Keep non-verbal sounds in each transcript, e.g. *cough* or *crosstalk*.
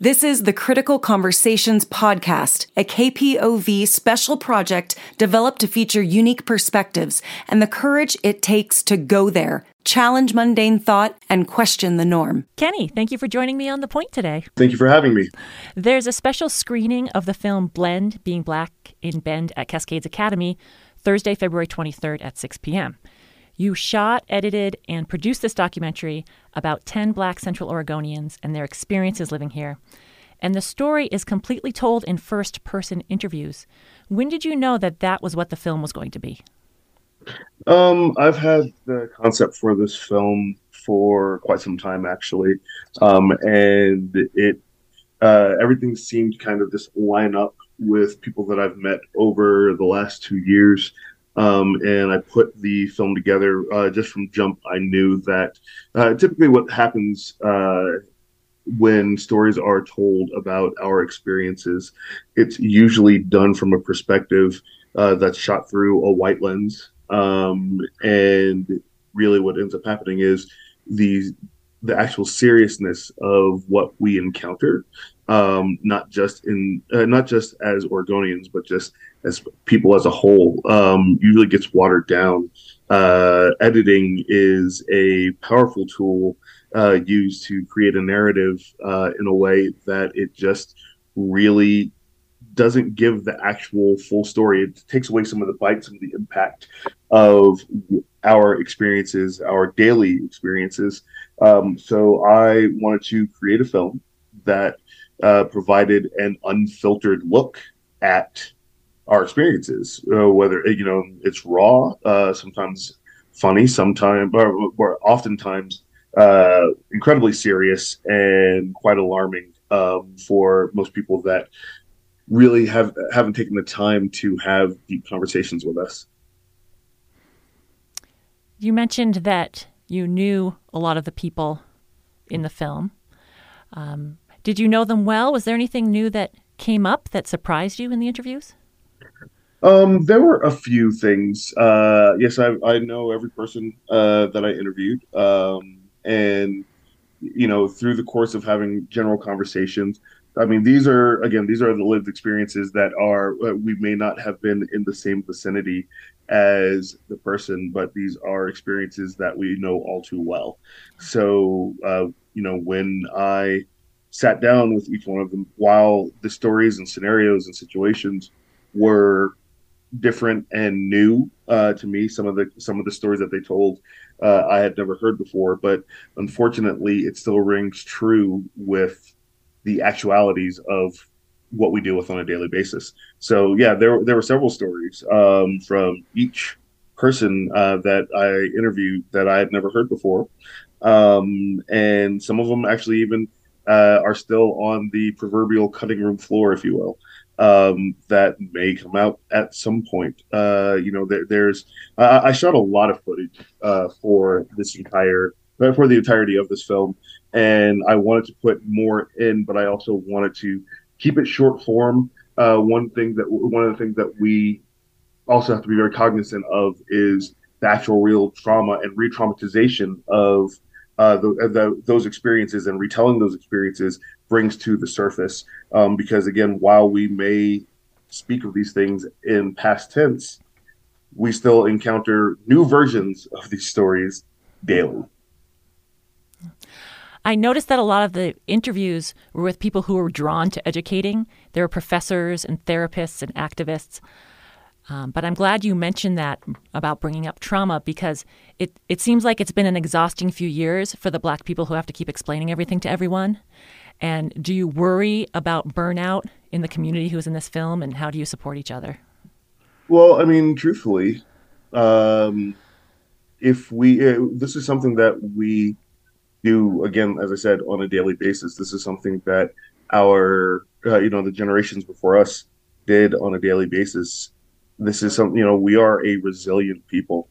This is the Critical Conversations podcast, a KPOV special project developed to feature unique perspectives and the courage it takes to go there, challenge mundane thought, and question the norm. Kenny, thank you for joining me on The Point today. Thank you for having me. There's a special screening of the film Blend Being Black in Bend at Cascades Academy Thursday, February 23rd at 6 p.m. You shot, edited, and produced this documentary about 10 black Central Oregonians and their experiences living here. And the story is completely told in first person interviews. When did you know that that was what the film was going to be? Um, I've had the concept for this film for quite some time, actually. Um, and it, uh, everything seemed kind of just line up with people that I've met over the last two years. Um, and I put the film together uh, just from jump. I knew that uh, typically what happens uh, when stories are told about our experiences, it's usually done from a perspective uh, that's shot through a white lens. Um, and really, what ends up happening is the the actual seriousness of what we encounter, um, not just in uh, not just as Oregonians, but just as people as a whole, um, usually gets watered down. Uh, editing is a powerful tool uh, used to create a narrative uh, in a way that it just really doesn't give the actual full story. It takes away some of the bite, some of the impact of our experiences, our daily experiences. Um, so I wanted to create a film that uh, provided an unfiltered look at our experiences, uh, whether you know it's raw, uh, sometimes funny, sometimes or, or oftentimes uh, incredibly serious and quite alarming um, for most people that really have haven't taken the time to have deep conversations with us. You mentioned that you knew a lot of the people in the film. Um, did you know them well? Was there anything new that came up that surprised you in the interviews? Um, there were a few things. Uh, yes, I, I know every person uh, that I interviewed, um, and you know, through the course of having general conversations, I mean, these are again, these are the lived experiences that are uh, we may not have been in the same vicinity as the person, but these are experiences that we know all too well. So, uh, you know, when I sat down with each one of them, while the stories and scenarios and situations were different and new uh, to me. Some of the some of the stories that they told uh, I had never heard before, but unfortunately, it still rings true with the actualities of what we deal with on a daily basis. So yeah, there there were several stories um, from each person uh, that I interviewed that I had never heard before, um, and some of them actually even uh, are still on the proverbial cutting room floor, if you will um, that may come out at some point. Uh, you know, there, there's uh, I shot a lot of footage uh, for this entire uh, for the entirety of this film, and I wanted to put more in, but I also wanted to keep it short form. Uh, one thing that one of the things that we also have to be very cognizant of is the actual real trauma and re-traumatization of uh, the, the, those experiences and retelling those experiences brings to the surface. Um, because again, while we may speak of these things in past tense, we still encounter new versions of these stories daily. I noticed that a lot of the interviews were with people who were drawn to educating. There were professors and therapists and activists. Um, but I'm glad you mentioned that about bringing up trauma because it, it seems like it's been an exhausting few years for the black people who have to keep explaining everything to everyone. And do you worry about burnout in the community who's in this film, and how do you support each other? Well, I mean, truthfully, um, if we, uh, this is something that we do, again, as I said, on a daily basis. This is something that our, uh, you know, the generations before us did on a daily basis this is something you know we are a resilient people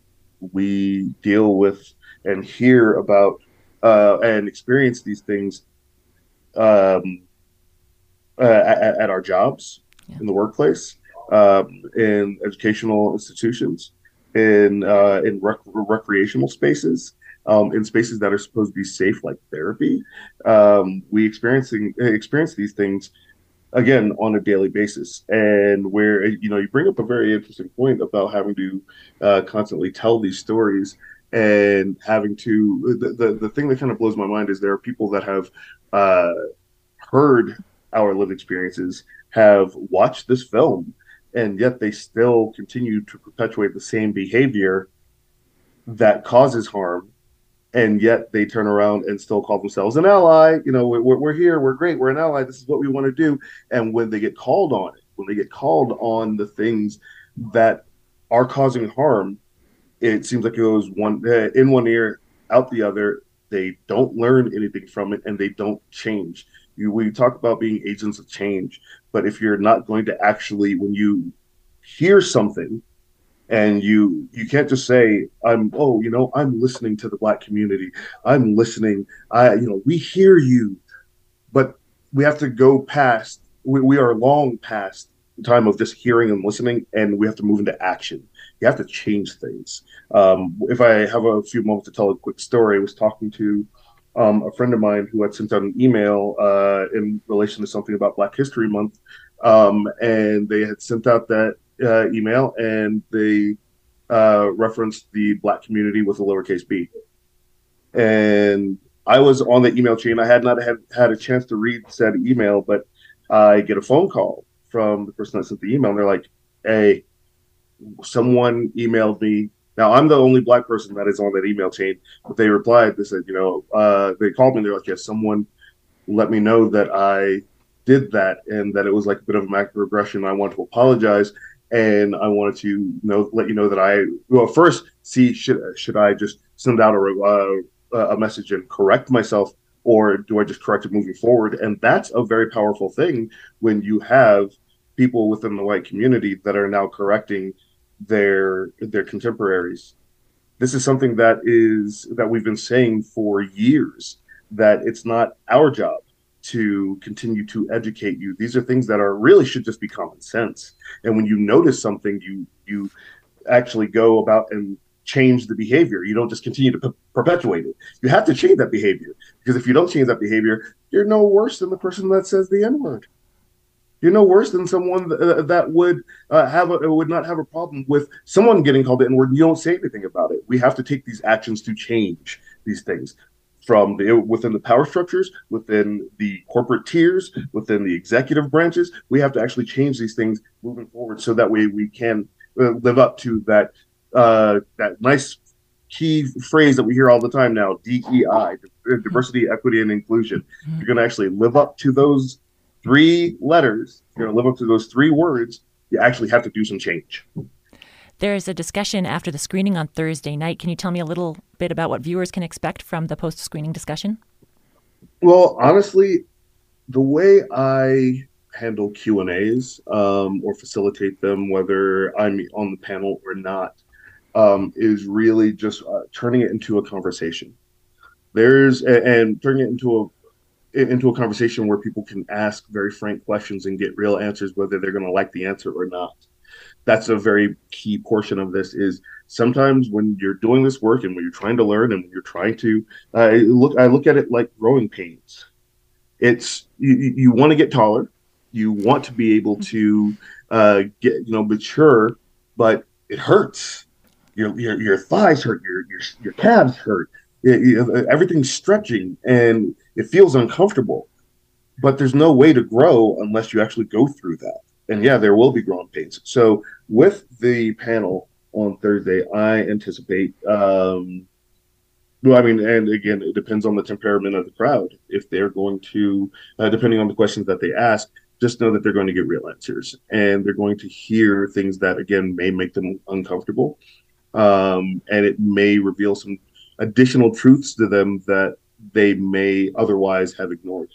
we deal with and hear about uh, and experience these things um, uh, at, at, our jobs yeah. in the workplace um, in educational institutions in uh, in rec- recreational spaces um, in spaces that are supposed to be safe, like therapy. Um, we experiencing experience these things again on a daily basis. And where you know you bring up a very interesting point about having to uh, constantly tell these stories and having to the, the, the thing that kind of blows my mind is there are people that have uh, heard our lived experiences have watched this film and yet they still continue to perpetuate the same behavior that causes harm and yet they turn around and still call themselves an ally. You know we're, we're here we're great we're an ally this is what we want to do. And when they get called on it when they get called on the things that are causing harm it seems like it goes one uh, in one ear out the other. They don't learn anything from it and they don't change. You we talk about being agents of change but if you're not going to actually when you hear something and you you can't just say i'm oh you know i'm listening to the black community. I'm listening. I you know we hear you. But we have to go past we, we are long past the time of just hearing and listening and we have to move into action. You have to change things. Um, if i have a few moments to tell a quick story i was talking to um, a friend of mine who had sent out an email uh, in relation to something about black history month. Um, and they had sent out that uh, email and they uh, referenced the black community with a lowercase b. And I was on the email chain. I had not had, had a chance to read said email, but I get a phone call from the person that sent the email. And they're like, hey, someone emailed me. Now, I'm the only black person that is on that email chain, but they replied, they said, you know, uh, they called me. They're like, yes, someone let me know that I did that and that it was like a bit of a microaggression. I want to apologize and I wanted to you know let you know that I well first see should should I just send out a uh, a message and correct myself or do I just correct it moving forward? And that's a very powerful thing when you have people within the white community that are now correcting their their contemporaries. This is something that is that we've been saying for years that it's not our job to continue to educate you. These are things that are really should just be common sense. And when you notice something, you you actually go about and change the behavior. You don't just continue to perpetuate it. You have to change that behavior because if you don't change that behavior, you're no worse than the person that says the N word. You're no worse than someone th- uh, that would uh, have a, would not have a problem with someone getting called the N word. You don't say anything about it. We have to take these actions to change these things from the within the power structures, within the corporate tiers, within the executive branches. We have to actually change these things moving forward, so that way we can uh, live up to that uh, that nice key phrase that we hear all the time now: DEI, diversity, equity, and inclusion. Mm-hmm. You're going to actually live up to those three letters. You're going to live up to those three words. You actually have to do some change. There's a discussion after the screening on Thursday night. Can you tell me a little bit about what viewers can expect from the post screening discussion? Well, honestly, the way I handle Q and A's um, or facilitate them, whether I'm on the panel or not, um, is really just uh, turning it into a conversation. There's and turning it into a into a conversation where people can ask very frank questions and get real answers, whether they're going to like the answer or not that's a very key portion of this is sometimes when you're doing this work and when you're trying to learn and when you're trying to uh, look i look at it like growing pains. It's you, you want to get taller. You want to be able to uh, get you know mature but it hurts. Your your, your thighs hurt. Your, your your calves hurt. It, it, everything's stretching and it feels uncomfortable but there's no way to grow unless you actually go through that and yeah, there will be growing pains. So with the panel on Thursday, I anticipate. Um, well, I mean, and again, it depends on the temperament of the crowd. If they're going to, uh, depending on the questions that they ask, just know that they're going to get real answers, and they're going to hear things that again may make them uncomfortable, um, and it may reveal some additional truths to them that they may otherwise have ignored.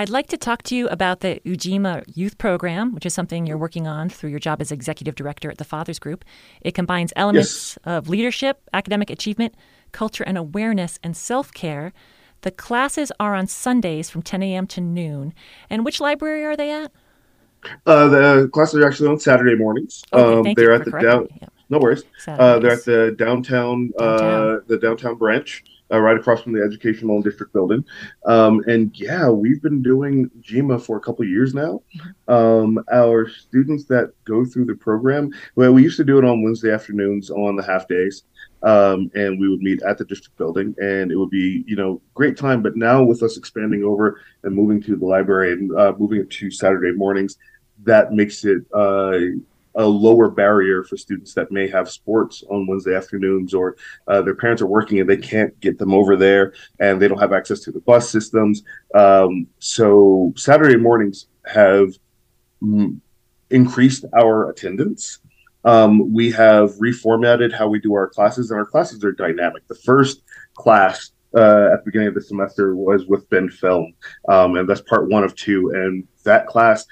I'd like to talk to you about the Ujima Youth Program, which is something you're working on through your job as executive director at the Fathers Group. It combines elements yes. of leadership, academic achievement, culture and awareness, and self care. The classes are on Sundays from 10 a.m. to noon. And which library are they at? Uh, the classes are actually on Saturday mornings. Okay, um, they're at the down. No worries. Uh, they're at the downtown, uh, downtown. Uh, the downtown branch, uh, right across from the Educational and District Building. Um, and yeah, we've been doing Ujima for a couple years now. Mm-hmm. Um, our students that go through the program, well, we used to do it on Wednesday afternoons on the half days. Um, and we would meet at the district building and it would be you know great time but now with us expanding over and moving to the library and uh, moving it to saturday mornings that makes it uh, a lower barrier for students that may have sports on Wednesday afternoons or uh, their parents are working and they can't get them over there and they don't have access to the bus systems. Um, so Saturday mornings have m- increased our attendance. Um, we have reformatted how we do our classes, and our classes are dynamic. The first class uh, at the beginning of the semester was with BendFilm, um, and that's part one of two. And that class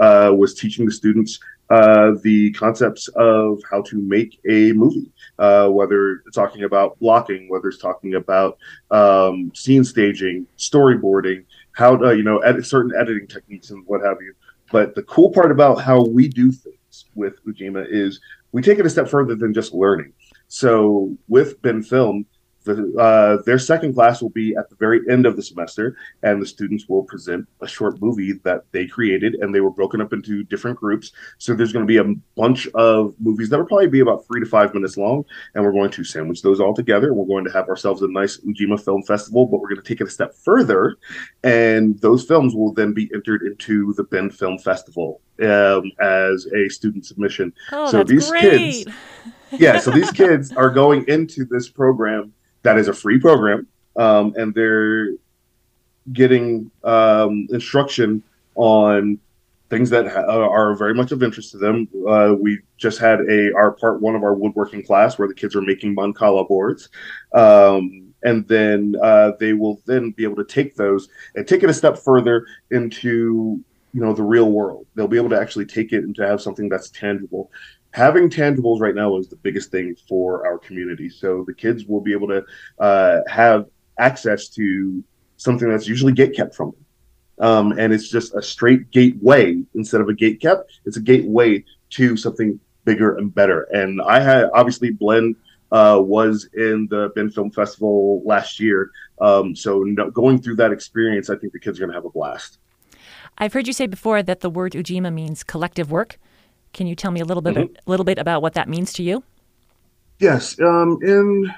uh, was teaching the students uh, the concepts of how to make a movie, uh, whether it's talking about blocking, whether it's talking about um, scene staging, storyboarding, how to, you know, edit certain editing techniques and what have you. But the cool part about how we do things with Ujima is we take it a step further than just learning. So with BendFilm, the, uh, their second class will be at the very end of the semester, and the students will present a short movie that they created, and they were broken up into different groups. So there's going to be a bunch of movies that will probably be about three to five minutes long, and we're going to sandwich those all together. We're going to have ourselves a nice Ujima Film Festival, but we're going to take it a step further, and those films will then be entered into the BendFilm Festival um, as a student submission. Oh, so these great. kids, *laughs* yeah, so these kids are going into this program that is a free program, um, and they're getting um, instruction on things that ha- uh, are very much of interest to them. Uh, we just had a our part one of our woodworking class where the kids are making mancala boards. Um, and then uh, they will then be able to take those and take it a step further into you know the real world. They'll be able to actually take it and to have something that's tangible having tangibles right now is the biggest thing for our community. So the kids will be able to uh, have access to something that's usually gate kept from them. Um, and it's just a straight gateway instead of a gate kept. It's a gateway to something bigger and better. And I had obviously Blend uh, was in the BendFilm Festival last year. Um, so no, going through that experience, I think the kids are going to have a blast. I've heard you say before that the word Ujima means collective work. Can you tell me a little bit, mm-hmm. a little bit about what that means to you? Yes, um, in,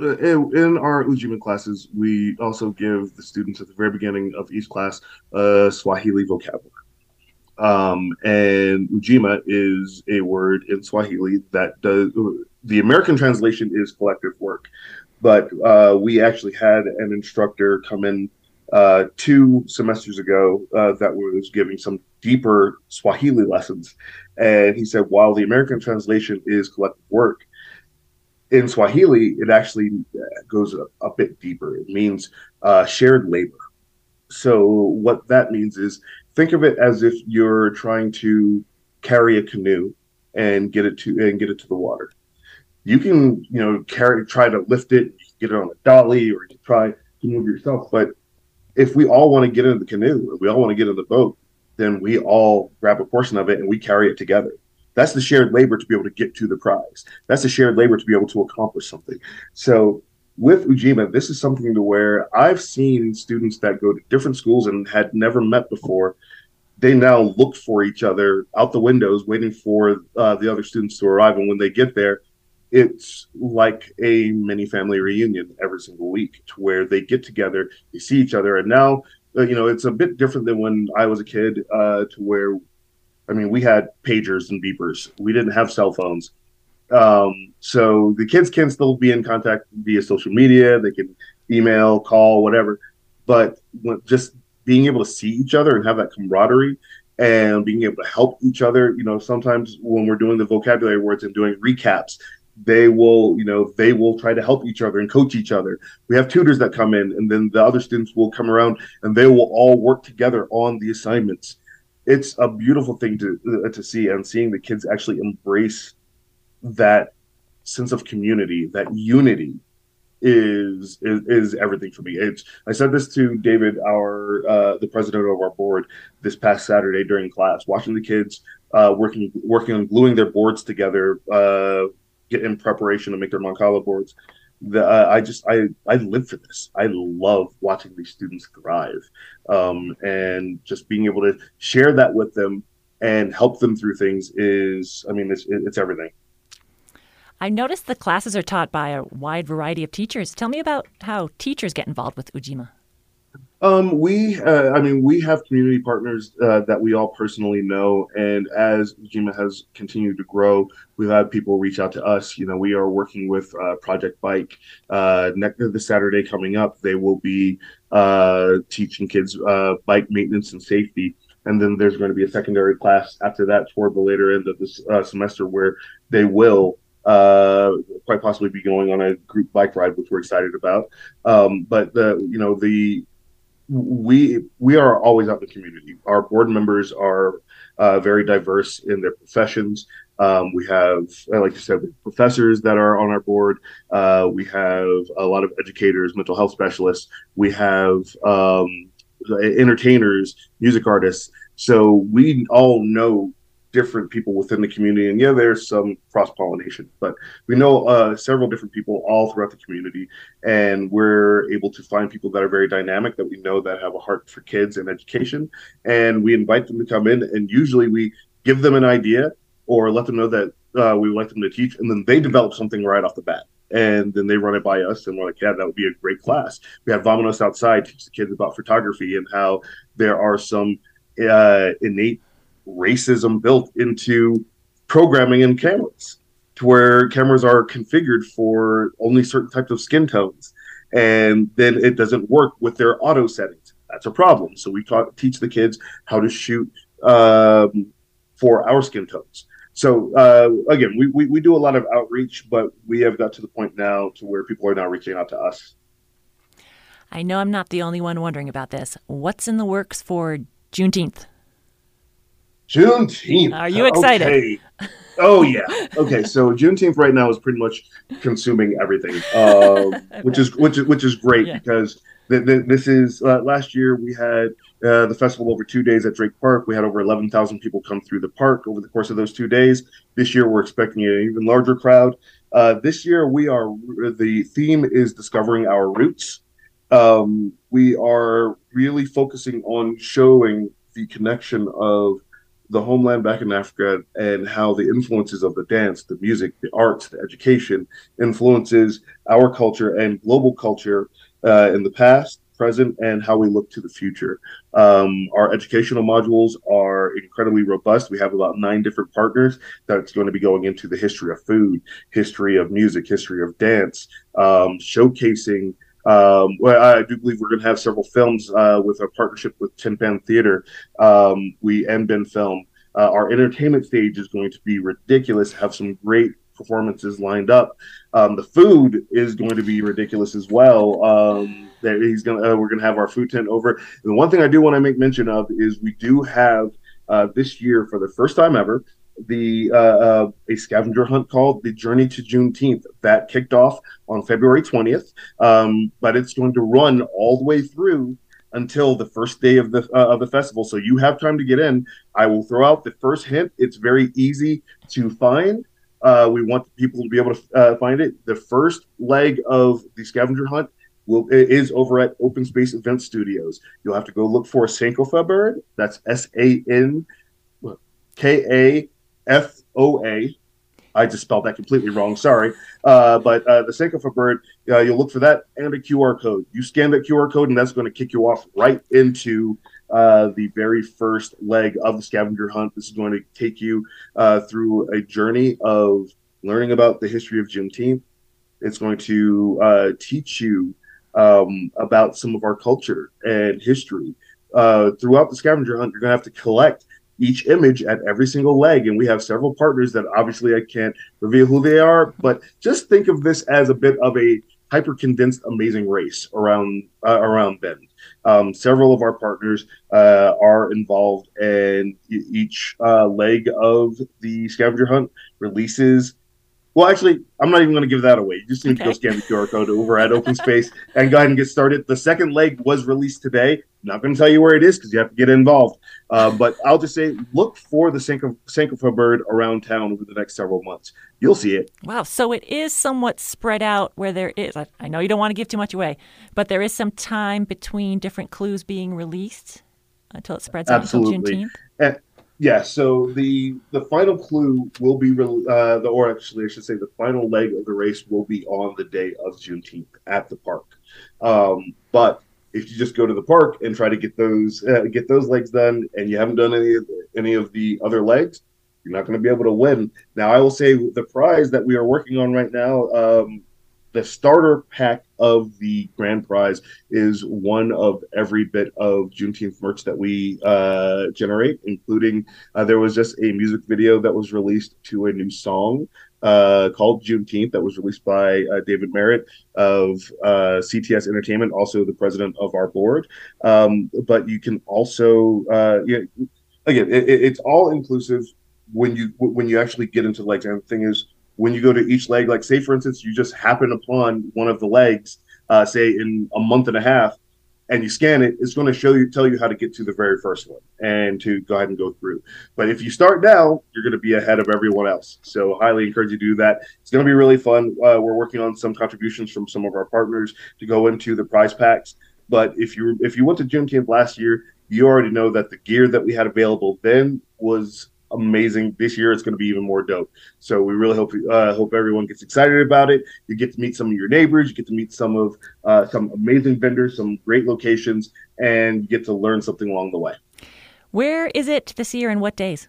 uh, in, our Ujima classes, we also give the students at the very beginning of each class a Swahili vocabulary. Um, and Ujima is a word in Swahili that does the American translation is collective work, but uh, we actually had an instructor come in uh, two semesters ago uh, that was giving some deeper Swahili lessons. And he said, while the American translation is collective work, in Swahili, it actually goes a, a bit deeper. It means uh, shared labor. So, what that means is think of it as if you're trying to carry a canoe and get it to and get it to the water. You can, you know, carry try to lift it, get it on a dolly, or you try to move yourself. But if we all want to get in the canoe, we all want to get in the boat, then we all grab a portion of it and we carry it together. That's the shared labor to be able to get to the prize. That's the shared labor to be able to accomplish something. So with Ujima, this is something to where I've seen students that go to different schools and had never met before. They now look for each other out the windows, waiting for uh, the other students to arrive. And when they get there, it's like a mini family reunion every single week to where they get together, they see each other, and now you know, it's a bit different than when I was a kid, uh, to where, I mean, we had pagers and beepers. We didn't have cell phones. Um, so the kids can still be in contact via social media. They can email, call, whatever. But when, just being able to see each other and have that camaraderie and being able to help each other, you know, sometimes when we're doing the vocabulary words and doing recaps, they will you know they will try to help each other and coach each other we have tutors that come in and then the other students will come around and they will all work together on the assignments it's a beautiful thing to uh, to see and seeing the kids actually embrace that sense of community that unity is, is is everything for me. It's I said this to David, our uh, the president of our board, this past Saturday during class, watching the kids uh, working working on gluing their boards together, uh, get in preparation to make their Mancala boards. The, uh, I just I I live for this. I love watching these students thrive, um, and just being able to share that with them and help them through things is I mean it's it's everything. I noticed the classes are taught by a wide variety of teachers. Tell me about how teachers get involved with Ujima. Um, we, uh, I mean, we have community partners uh, that we all personally know, and as Ujima has continued to grow, we've had people reach out to us. You know, we are working with uh, Project Bike. Uh, next the Saturday coming up, they will be uh, teaching kids uh, bike maintenance and safety and then there's going to be a secondary class after that toward the later end of this semester where they will uh, quite possibly be going on a group bike ride, which we're excited about. Um, but the you know the we we are always out in the community. Our board members are uh, very diverse in their professions. Um, we have, like you said, professors that are on our board. Uh, we have a lot of educators, mental health specialists. We have um, entertainers, music artists. So we all know different people within the community. And yeah, there's some cross pollination, but we know uh, several different people all throughout the community. And we're able to find people that are very dynamic that we know that have a heart for kids and education. And we invite them to come in. And usually we give them an idea or let them know that uh, we would like them to teach. And then they develop something right off the bat and then they run it by us and we're like yeah that would be a great class we have Vamonos outside teach the kids about photography and how there are some uh, innate racism built into programming in cameras to where cameras are configured for only certain types of skin tones. And then it doesn't work with their auto settings. That's a problem. So we teach the kids how to shoot um, for our skin tones. So uh, again we, we, we do a lot of outreach but we have got to the point now to where people are now reaching out to us. I know i'm not the only one wondering about this. What's in the works for juneteenth Juneteenth. Are you excited? Okay. Oh yeah. Okay. So *laughs* Juneteenth right now is pretty much consuming everything, *laughs* um, which is which is which is great yeah. because th- th- this is uh, last year we had uh, the festival over two days at Drake Park. We had over eleven thousand people come through the park over the course of those two days. This year we're expecting an even larger crowd. Uh, this year we are the theme is discovering our roots. Um, we are really focusing on showing the connection of the homeland back in Africa and how the influences of the dance, the music, the arts, the education influences our culture and global culture uh, in the past, present, and how we look to the future. Um, our educational modules are incredibly robust. We have about nine different partners that's going to be going into the history of food, history of music, history of dance, um, showcasing um, well, I do believe we're going to have several films uh, with a partnership with Tin Pan Theater. Um, we and BendFilm. Uh, our entertainment stage is going to be ridiculous. Have some great performances lined up. Um, the food is going to be ridiculous as well. Um, that he's gonna, uh, we're going to have our food tent over. And the one thing I do want to make mention of is we do have uh, this year for the first time ever the uh, uh, a scavenger hunt called the Journey to Juneteenth that kicked off on February 20th, um, but it's going to run all the way through until the first day of the uh, of the festival. So you have time to get in. I will throw out the first hint. It's very easy to find. Uh, we want people to be able to uh, find it. The first leg of the scavenger hunt will is over at Open Space Event Studios. You'll have to go look for a Sankofa bird. That's S A N K A F O A. I just spelled that completely wrong. Sorry. Uh, but uh, the Sankofa bird, uh, you'll look for that and a QR code. You scan that QR code, and that's going to kick you off right into uh, the very first leg of the scavenger hunt. This is going to take you uh, through a journey of learning about the history of Juneteenth. It's going to uh, teach you um, about some of our culture and history. throughout the scavenger hunt, you're going to have to collect each image at every single leg. And we have several partners that obviously I can't reveal who they are, but just think of this as a bit of a hyper condensed amazing race around uh, around Bend. Um, several of our partners uh, are involved, and each uh, leg of the scavenger hunt releases Well, actually, I'm not even going to give that away. You just need okay. to go scan the QR code over at Open Space and go ahead and get started. The second leg was released today. I'm not going to tell you where it is because you have to get involved. Uh, but I'll just say, look for the Sankofa bird around town over the next several months. You'll see it. Wow. So it is somewhat spread out where there is. I, I know you don't want to give too much away, but there is some time between different clues being released until it spreads Absolutely. out until Juneteenth. And, yeah, so the the final clue will be uh, the or actually I should say the final leg of the race will be on the day of Juneteenth at the park. Um, but if you just go to the park and try to get those uh, get those legs done, and you haven't done any of the, any of the other legs, you're not going to be able to win. Now, I will say the prize that we are working on right now. Um, the starter pack of the grand prize is one of every bit of Juneteenth merch that we uh, generate, including uh, there was just a music video that was released to a new song uh, called Juneteenth that was released by uh, David Merritt of uh, CTS Entertainment, also the president of our board. Um, but you can also, uh, yeah, again, it, it's all inclusive when you when you actually get into like and the thing is when you go to each leg, like say for instance, you just happen upon one of the legs, uh, say in a month and a half, and you scan it, it's going to show you, tell you how to get to the very first one and to go ahead and go through. But if you start now, you're going to be ahead of everyone else. So highly encourage you to do that. It's going to be really fun. Uh, we're working on some contributions from some of our partners to go into the prize packs. But if you if you went to Juneteenth last year, you already know that the gear that we had available then was amazing. This year it's going to be even more dope. So we really hope uh, hope everyone gets excited about it. You get to meet some of your neighbors. You get to meet some of uh, some amazing vendors, some great locations, and you get to learn something along the way. Where is it this year and what days?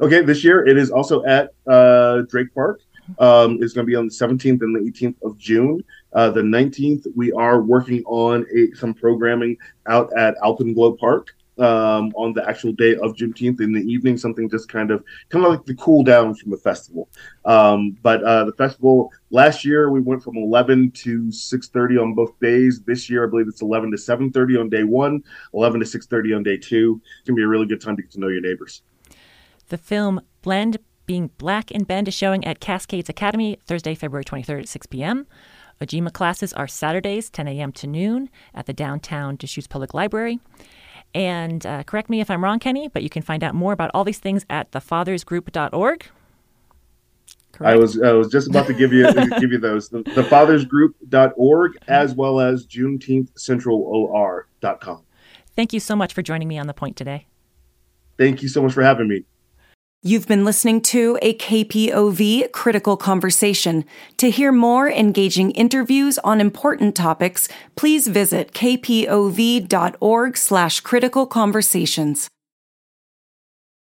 Okay, this year it is also at uh, Drake Park. Um, it's going to be on the 17th and the 18th of June. Uh, the 19th, we are working on a, some programming out at Alpenglow Park um, on the actual day of Juneteenth in the evening, something just kind of kind of like the cool down from the festival. Um, but uh, the festival last year we went from 11 to 6:30 on both days. This year I believe it's 11 to 7:30 on day one, 11 to 6:30 on day two. It's gonna be a really good time to get to know your neighbors. The film Blend Being Black in Bend is showing at Cascades Academy Thursday, February 23rd at 6 p.m. Ujima classes are Saturdays, 10 a.m. to noon at the downtown Deschutes Public Library. And uh, correct me if I'm wrong, Kenny, but you can find out more about all these things at thefathersgroup.org. Correct? I was I was just about to give you *laughs* give you those the, thefathersgroup.org as well as juneteenthcentralor.com. Thank you so much for joining me on the point today. Thank you so much for having me. You've been listening to a KPOV critical conversation. To hear more engaging interviews on important topics, please visit kpov.org slash critical conversations.